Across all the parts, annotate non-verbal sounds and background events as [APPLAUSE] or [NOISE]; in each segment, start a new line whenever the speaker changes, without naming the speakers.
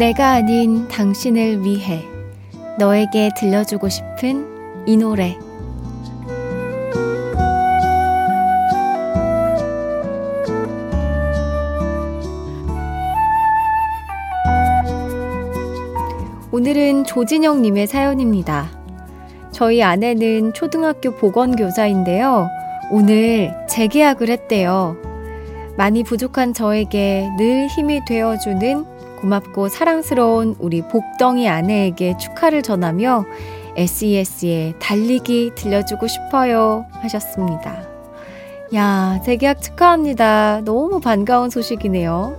내가 아닌 당신을 위해 너에게 들려주고 싶은 이 노래 오늘은 조진영 님의 사연입니다. 저희 아내는 초등학교 보건교사인데요. 오늘 재계약을 했대요. 많이 부족한 저에게 늘 힘이 되어주는 고맙고 사랑스러운 우리 복덩이 아내에게 축하를 전하며 SES의 달리기 들려주고 싶어요 하셨습니다. 야, 재계약 축하합니다. 너무 반가운 소식이네요.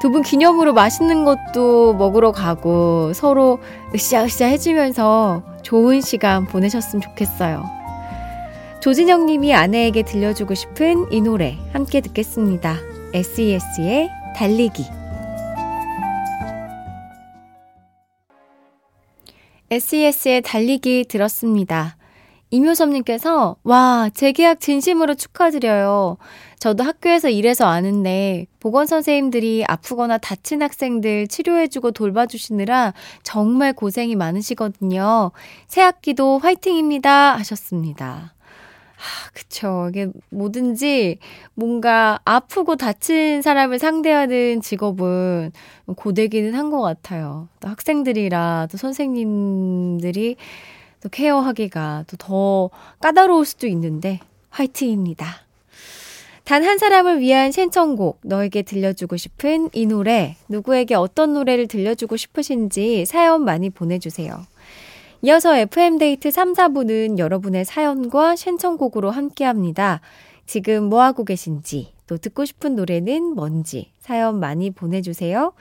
두 분 기념으로 맛있는 것도 먹으러 가고 서로 으쌰으쌰 해주면서 좋은 시간 보내셨으면 좋겠어요. 조진영 님이 아내에게 들려주고 싶은 이 노래 함께 듣겠습니다. SES의 달리기. SES의 달리기 들었습니다. 이묘섭님께서, 와, 재계약 진심으로 축하드려요. 저도 학교에서 일해서 아는데, 보건 선생님들이 아프거나 다친 학생들 치료해주고 돌봐주시느라 정말 고생이 많으시거든요. 새 학기도 화이팅입니다. 하셨습니다. 아, 그쵸. 이게 뭐든지 뭔가 아프고 다친 사람을 상대하는 직업은 고되기는 한 것 같아요. 또 학생들이라 또 선생님들이 또 케어하기가 또 더 까다로울 수도 있는데 화이팅입니다. 단 한 사람을 위한 신청곡, 너에게 들려주고 싶은 이 노래, 누구에게 어떤 노래를 들려주고 싶으신지 사연 많이 보내주세요. 이어서 FM데이트 3, 4부는 여러분의 사연과 신청곡으로 함께 합니다. 지금 뭐하고 계신지, 또 듣고 싶은 노래는 뭔지 사연 많이 보내주세요.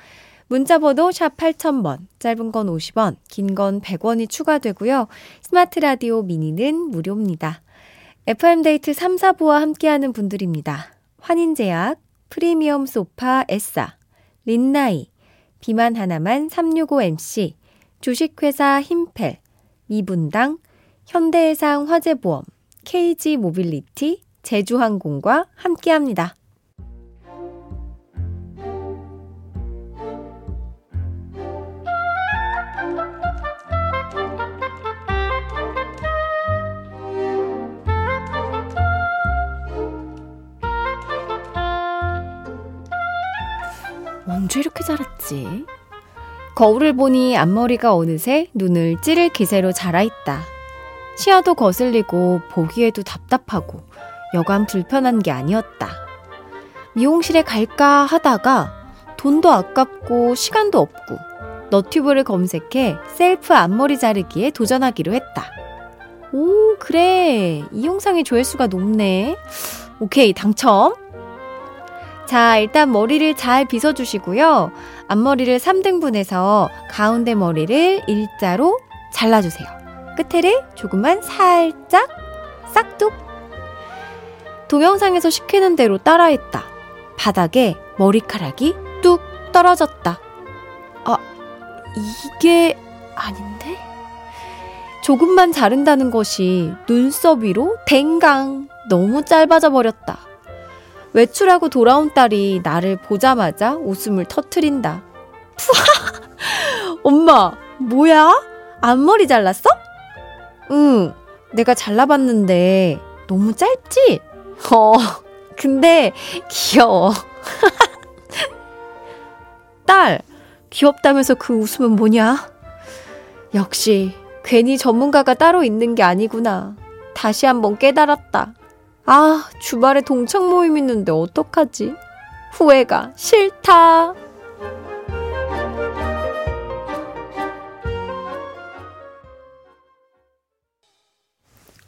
문자번호 샵 8000번, 짧은 건 50원, 긴 건 100원이 추가되고요. 스마트 라디오 미니는 무료입니다. FM데이트 3, 4부와 함께하는 분들입니다. 환인제약, 프리미엄 소파 에싸, 린나이, 비만 하나만 365MC, 주식회사 힘펠, 미분당, 현대해상 화재보험, KG 모빌리티, 제주항공과 함께합니다. 언제 이렇게 자랐지? 거울을 보니 앞머리가 어느새 눈을 찌를 기세로 자라있다. 시야도 거슬리고 보기에도 답답하고 여간 불편한 게 아니었다. 미용실에 갈까 하다가 돈도 아깝고 시간도 없고 너튜브를 검색해 셀프 앞머리 자르기에 도전하기로 했다. 오, 그래. 이 영상의 조회수가 높네. 오케이, 당첨. 자, 일단 머리를 잘 빗어주시고요. 앞머리를 3등분해서 가운데 머리를 일자로 잘라주세요. 끝에를 조금만 살짝 싹둑. 동영상에서 시키는 대로 따라했다. 바닥에 머리카락이 뚝 떨어졌다. 아, 이게 아닌데? 조금만 자른다는 것이 눈썹 위로 댕강 너무 짧아져 버렸다. 외출하고 돌아온 딸이 나를 보자마자 웃음을 터트린다. 푸하! [LAUGHS] 엄마, 뭐야? 앞머리 잘랐어? 응, 내가 잘라봤는데 너무 짧지? [LAUGHS] 어, 근데 귀여워. [LAUGHS] 딸, 귀엽다면서 그 웃음은 뭐냐? 역시 괜히 전문가가 따로 있는 게 아니구나. 다시 한번 깨달았다. 아, 주말에 동창 모임 있는데 어떡하지? 후회가 싫다.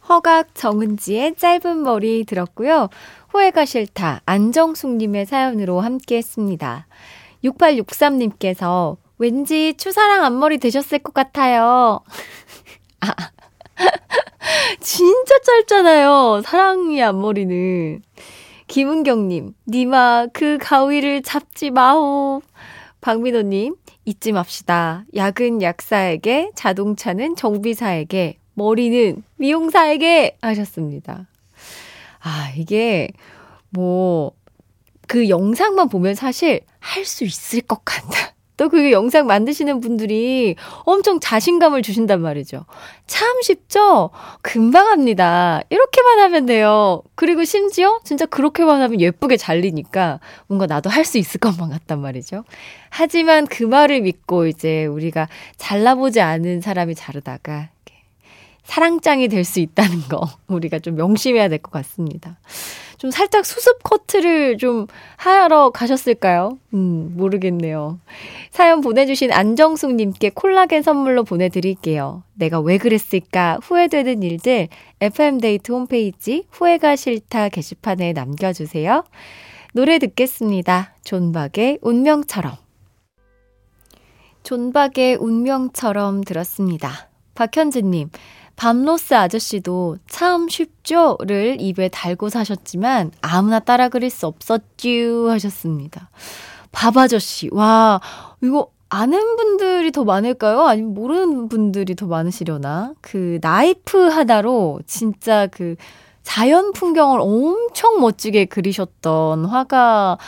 허각 정은지의 짧은 머리 들었고요. 후회가 싫다. 안정숙님의 사연으로 함께 했습니다. 6863님께서 왠지 추사랑 앞머리 되셨을 것 같아요. [LAUGHS] 아, [LAUGHS] 진짜 짧잖아요. 사랑이 앞머리는. 김은경님, 니마 그 가위를 잡지 마오. 박민호님, 잊지 맙시다. 약은 약사에게, 자동차는 정비사에게, 머리는 미용사에게 하셨습니다. 아, 이게 뭐, 그 영상만 보면 사실 할 수 있을 것 같다. 또 그 영상 만드시는 분들이 엄청 자신감을 주신단 말이죠. 참 쉽죠? 금방 합니다. 이렇게만 하면 돼요. 그리고 심지어 진짜 그렇게만 하면 예쁘게 잘리니까 뭔가 나도 할 수 있을 것만 같단 말이죠. 하지만 그 말을 믿고 이제 우리가 잘라보지 않은 사람이 자르다가 사랑장이 될 수 있다는 거 우리가 좀 명심해야 될 것 같습니다. 좀 살짝 수습 커트를 좀 하러 가셨을까요? 음, 모르겠네요. 사연 보내주신 안정숙님께 콜라겐 선물로 보내드릴게요. 내가 왜 그랬을까 후회되는 일들 FM데이트 홈페이지 후회가 싫다 게시판에 남겨주세요. 노래 듣겠습니다. 존박의 운명처럼. 존박의 운명처럼 들었습니다. 박현진님, 밤로스 아저씨도 참 쉽죠를 입에 달고 사셨지만 아무나 따라 그릴 수 없었쥬 하셨습니다. 밥 아저씨, 와, 이거 아는 분들이 더 많을까요? 아니면 모르는 분들이 더 많으시려나? 그 나이프 하나로 진짜 그 자연 풍경을 엄청 멋지게 그리셨던 화가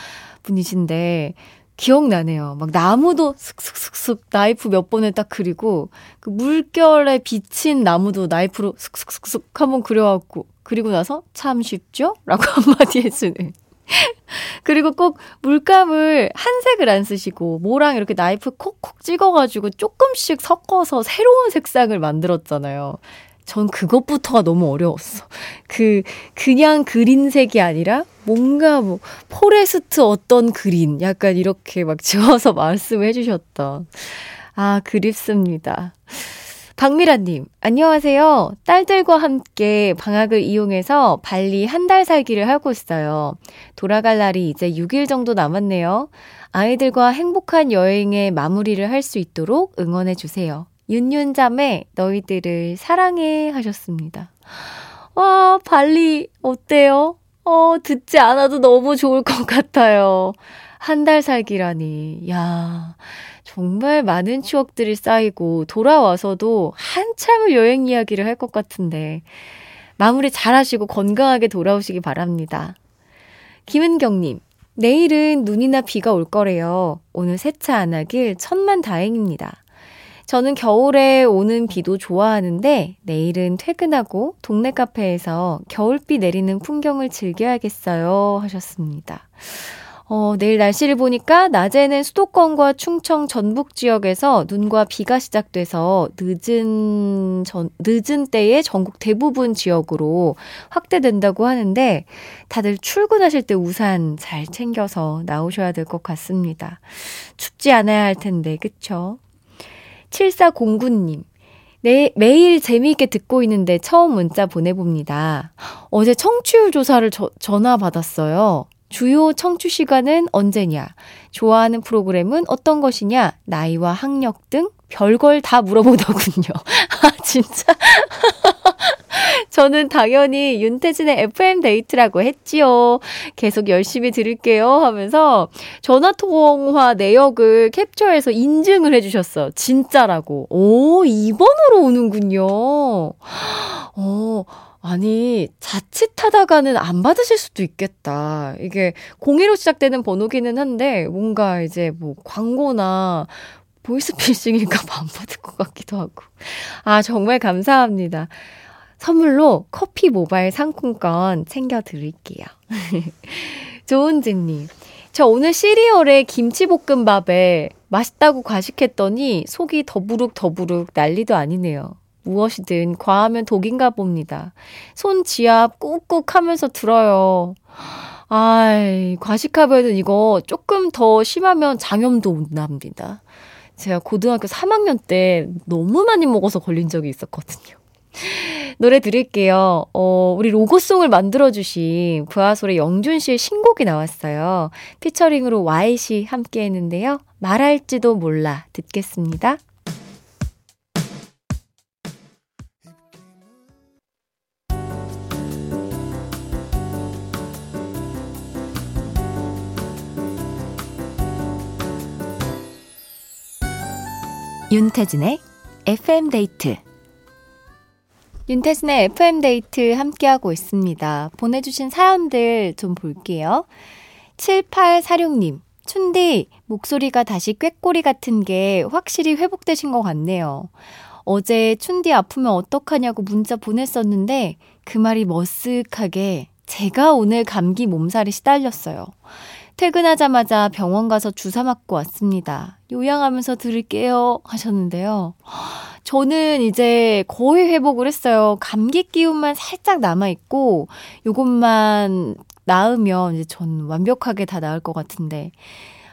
분이신데 기억나네요. 막 나무도 슥슥슥슥 나이프 몇 번을 딱 그리고 그 물결에 비친 나무도 나이프로 슥슥슥슥 한번 그려갖고 그리고 나서 참 쉽죠? 라고 [LAUGHS] 한마디 해주는. 그리고 꼭 물감을 한 색을 안 쓰시고 뭐랑 이렇게 나이프 콕콕 찍어가지고 조금씩 섞어서 새로운 색상을 만들었잖아요. 전 그것부터가 너무 어려웠어. 그, 그냥 green 색이 아니라 뭔가 뭐, forest 어떤 green. 약간 이렇게 막 지어서 [LAUGHS] 말씀을 해주셨던. 아, 그립습니다. 박미라님, 안녕하세요. 딸들과 함께 방학을 이용해서 발리 한 달 살기를 하고 있어요. 돌아갈 날이 이제 6일 정도 남았네요. 아이들과 행복한 여행의 마무리를 할 수 있도록 응원해주세요. 윤윤자매 너희들을 사랑해 하셨습니다. 와, 발리 어때요? 어, 듣지 않아도 너무 좋을 것 같아요. 한 달 살기라니. 야, 정말 많은 추억들이 쌓이고 돌아와서도 한참을 여행 이야기를 할 것 같은데 마무리 잘 하시고 건강하게 돌아오시기 바랍니다. 김은경님, 내일은 눈이나 비가 올 거래요. 오늘 세차 안 하길 천만 다행입니다. 저는 겨울에 오는 비도 좋아하는데 내일은 퇴근하고 동네 카페에서 겨울비 내리는 풍경을 즐겨야겠어요. 하셨습니다. 어, 내일 날씨를 보니까 낮에는 수도권과 충청 전북 지역에서 눈과 비가 시작돼서 늦은 전, 늦은 때에 전국 대부분 지역으로 확대된다고 하는데 다들 출근하실 때 우산 잘 챙겨서 나오셔야 될 것 같습니다. 춥지 않아야 할 텐데, 그쵸? 7409님. 네, 매일 재미있게 듣고 있는데 처음 문자 보내봅니다. 어제 청취율 조사를 저, 전화 받았어요. 주요 청취 시간은 언제냐? 좋아하는 프로그램은 어떤 것이냐? 나이와 학력 등 별걸 다 물어보더군요. [LAUGHS] 아, 진짜? [LAUGHS] 저는 당연히 윤태진의 FM 데이트라고 했지요. 계속 열심히 들을게요 하면서 전화 통화 내역을 캡처해서 인증을 해주셨어요. 진짜라고. 오, 2번으로 오는군요. [GASPS] 어, 아니, 자칫하다가는 안 받으실 수도 있겠다. 이게 02로 시작되는 번호기는 한데, 뭔가 이제 뭐 광고나 보이스피싱인가 안 받을 것 같기도 하고. 아, 정말 감사합니다. 선물로 커피 모바일 상품권 챙겨드릴게요. [LAUGHS] 좋은지님. 저 오늘 시리얼에 김치볶음밥에 맛있다고 과식했더니 속이 더부룩 더부룩 난리도 아니네요. 무엇이든 과하면 독인가 봅니다. 손 지압 꾹꾹 하면서 들어요. 아이, 과식하면은 이거 조금 더 심하면 장염도 온답니다. 제가 고등학교 3학년 때 너무 많이 먹어서 걸린 적이 있었거든요. [LAUGHS] 노래 드릴게요. 어, 우리 로고송을 만들어주신 부하솔의 영준 씨의 신곡이 나왔어요. 피처링으로 Y씨 함께 했는데요. 말할지도 몰라 듣겠습니다. 윤태진의 FM데이트 윤태진의 FM데이트 함께하고 있습니다. 보내주신 사연들 좀 볼게요. 7846님, 춘디, 목소리가 다시 꾀꼬리 같은 게 확실히 회복되신 것 같네요. 어제 춘디 아프면 어떡하냐고 문자 보냈었는데 그 말이 머쓱하게 제가 오늘 감기 몸살에 시달렸어요. 퇴근하자마자 병원 가서 주사 맞고 왔습니다. 요양하면서 들을게요. 하셨는데요. 저는 이제 거의 회복을 했어요. 감기 기운만 살짝 남아있고, 요것만 나으면 이제 전 완벽하게 다 나을 것 같은데.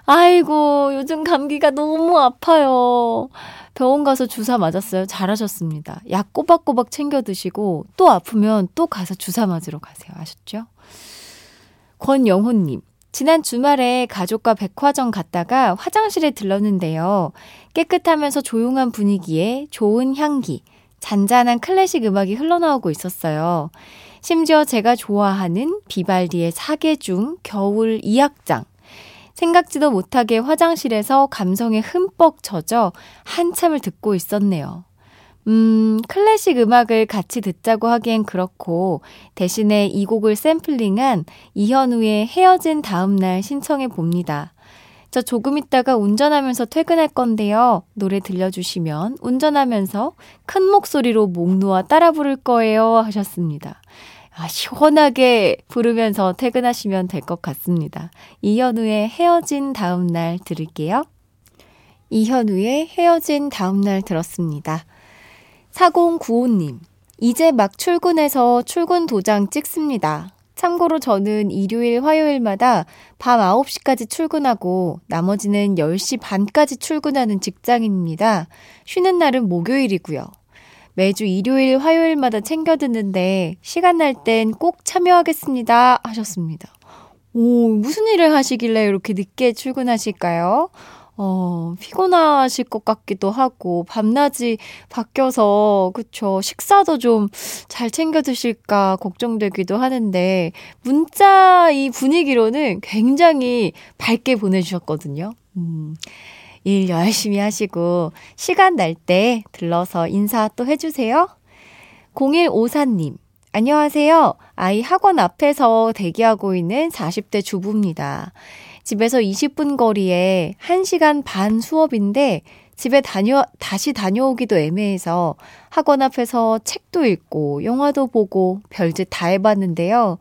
아이고, 요즘 감기가 너무 아파요. 병원 가서 주사 맞았어요. 잘하셨습니다. 약 꼬박꼬박 챙겨 드시고, 또 아프면 또 가서 주사 맞으러 가세요. 아셨죠? 권영호님. 지난 주말에 가족과 백화점 갔다가 화장실에 들렀는데요. 깨끗하면서 조용한 분위기에 좋은 향기, 잔잔한 클래식 음악이 흘러나오고 있었어요. 심지어 제가 좋아하는 비발디의 사계 중 겨울 2악장. 생각지도 못하게 화장실에서 감성에 흠뻑 젖어 한참을 듣고 있었네요. 음, 클래식 음악을 같이 듣자고 하기엔 그렇고, 대신에 이 곡을 샘플링한 이현우의 헤어진 다음날 신청해 봅니다. 저 조금 있다가 운전하면서 퇴근할 건데요. 노래 들려주시면 운전하면서 큰 목소리로 목 놓아 따라 부를 거예요. 하셨습니다. 아, 시원하게 부르면서 퇴근하시면 될 것 같습니다. 이현우의 헤어진 다음날 들을게요. 이현우의 헤어진 다음날 들었습니다. 4095님, 이제 막 출근해서 출근 도장 찍습니다. 참고로 저는 일요일, 화요일마다 밤 9시까지 출근하고 나머지는 10시 반까지 출근하는 직장인입니다. 쉬는 날은 목요일이고요. 매주 일요일, 화요일마다 챙겨 듣는데 시간 날 땐 꼭 참여하겠습니다. 하셨습니다. 오, 무슨 일을 하시길래 이렇게 늦게 출근하실까요? 어, 피곤하실 것 같기도 하고, 밤낮이 바뀌어서, 그쵸. 식사도 좀 잘 챙겨 드실까 걱정되기도 하는데, 문자 이 분위기로는 굉장히 밝게 보내주셨거든요. 음, 일 열심히 하시고, 시간 날 때 들러서 인사 또 해주세요. 0154님, 안녕하세요. 아이 학원 앞에서 대기하고 있는 40대 주부입니다. 집에서 20분 거리에 1시간 반 수업인데 집에 다녀, 다시 다녀오기도 애매해서 학원 앞에서 책도 읽고 영화도 보고 별짓 다 해봤는데요.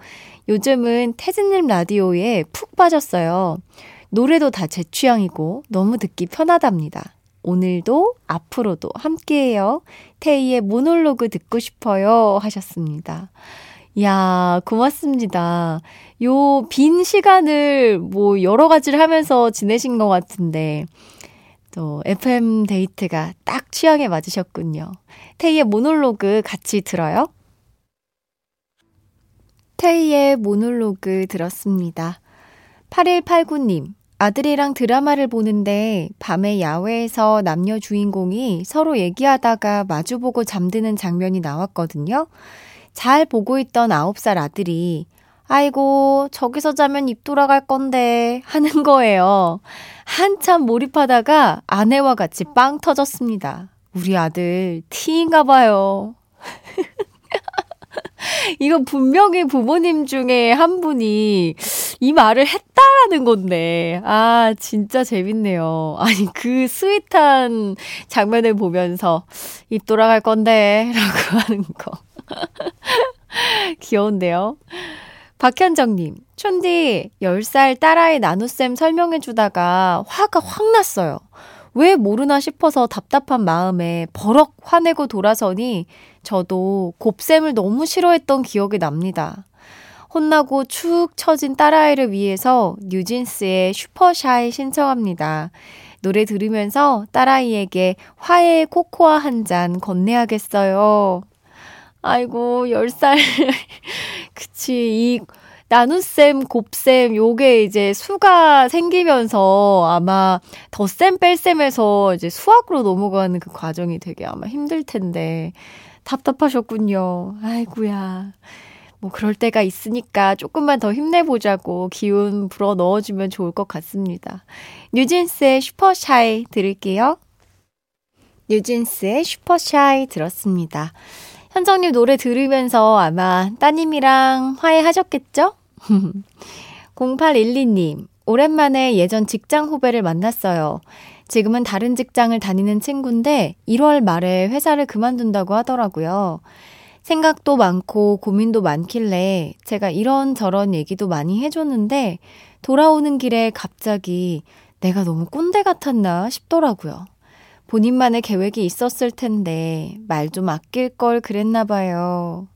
요즘은 태진님 라디오에 푹 빠졌어요. 노래도 다 제 취향이고 너무 듣기 편하답니다. 오늘도 앞으로도 함께해요. 태희의 모놀로그 듣고 싶어요 하셨습니다. 야, 고맙습니다. 요 빈 시간을 뭐 여러 가지를 하면서 지내신 것 같은데, 또 FM 데이트가 딱 취향에 맞으셨군요. 테이의 모놀로그 같이 들어요? 테이의 모놀로그 들었습니다. 8189님, 아들이랑 드라마를 보는데 밤에 야외에서 남녀 주인공이 서로 얘기하다가 마주보고 잠드는 장면이 나왔거든요. 잘 보고 있던 9살 아들이 아이고, 저기서 자면 입 돌아갈 건데 하는 거예요. 한참 몰입하다가 아내와 같이 빵 터졌습니다. 우리 아들 T인가 봐요. [LAUGHS] 이거 분명히 부모님 중에 한 분이 이 말을 했다라는 건데. 아, 진짜 재밌네요. 아니, 그 스윗한 장면을 보면서 입 돌아갈 건데. 라고 [LAUGHS] 하는 거. 귀여운데요? 박현정님, 촌디 10살 딸아이 나눗셈 설명해 주다가 화가 확 났어요. 왜 모르나 싶어서 답답한 마음에 버럭 화내고 돌아서니 저도 곱셈을 너무 싫어했던 기억이 납니다. 혼나고 축 처진 딸아이를 위해서 뉴진스의 슈퍼샤이 신청합니다. 노래 들으면서 딸아이에게 화해 코코아 한 잔 건네야겠어요. 아이고, 10살. [LAUGHS] 그치, 이 나눗셈, 곱셈, 요게 이제 수가 생기면서 아마 덧셈, 뺄셈에서 이제 수학으로 넘어가는 그 과정이 되게 아마 힘들 텐데 답답하셨군요. 아이구야. 뭐 그럴 때가 있으니까 조금만 더 힘내보자고 기운 불어 넣어주면 좋을 것 같습니다. 뉴진스의 슈퍼샤이 들을게요. 뉴진스의 슈퍼샤이 들었습니다. 현정님 노래 들으면서 아마 따님이랑 화해하셨겠죠? [LAUGHS] 0812님, 오랜만에 예전 직장 후배를 만났어요. 지금은 다른 직장을 다니는 친구인데 1월 말에 회사를 그만둔다고 하더라고요. 생각도 많고 고민도 많길래 제가 이런저런 얘기도 많이 해줬는데 돌아오는 길에 갑자기 내가 너무 꼰대 같았나 싶더라고요. 본인만의 계획이 있었을 텐데 말 좀 아낄 걸 그랬나 봐요.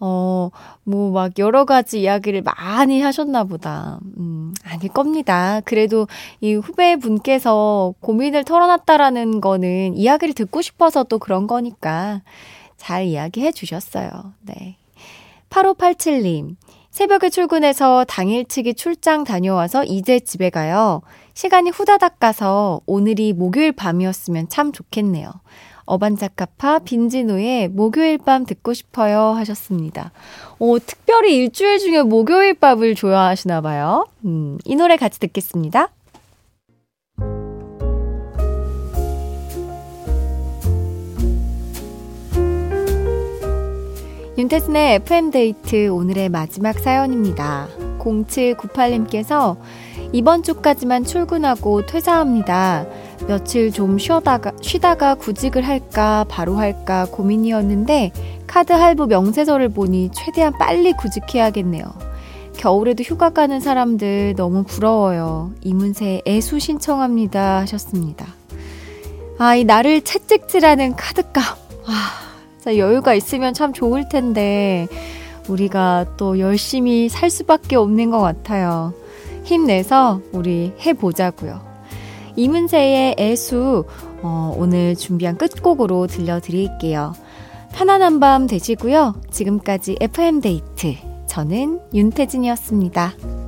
어, 뭐, 막, 여러 가지 이야기를 많이 하셨나 보다. 음, 아닐 겁니다. 그래도 이 후배분께서 고민을 털어놨다라는 거는 이야기를 듣고 싶어서 또 그런 거니까 잘 이야기해 주셨어요. 네. 8587님, 새벽에 출근해서 당일치기 출장 다녀와서 이제 집에 가요. 시간이 후다닥 가서 오늘이 목요일 밤이었으면 참 좋겠네요. 어반자카파 빈지노의 목요일 밤 듣고 싶어요 하셨습니다. 오, 특별히 일주일 중에 목요일 밤을 좋아하시나 봐요. 음, 이 노래 같이 듣겠습니다. 윤태진의 FM데이트 오늘의 마지막 사연입니다. 0798님께서 이번 주까지만 출근하고 퇴사합니다. 며칠 좀 쉬다가, 쉬다가 구직을 할까, 바로 할까 고민이었는데, 카드 할부 명세서를 보니 최대한 빨리 구직해야겠네요. 겨울에도 휴가 가는 사람들 너무 부러워요. 이문세 애수 신청합니다. 하셨습니다. 아, 이 나를 채찍질하는 카드값. 아, 여유가 있으면 참 좋을 텐데, 우리가 또 열심히 살 수밖에 없는 것 같아요. 힘내서 우리 해보자고요. 이문세의 애수 어, 오늘 준비한 끝곡으로 들려드릴게요. 편안한 밤 되시고요. 지금까지 FM데이트 저는 윤태진이었습니다.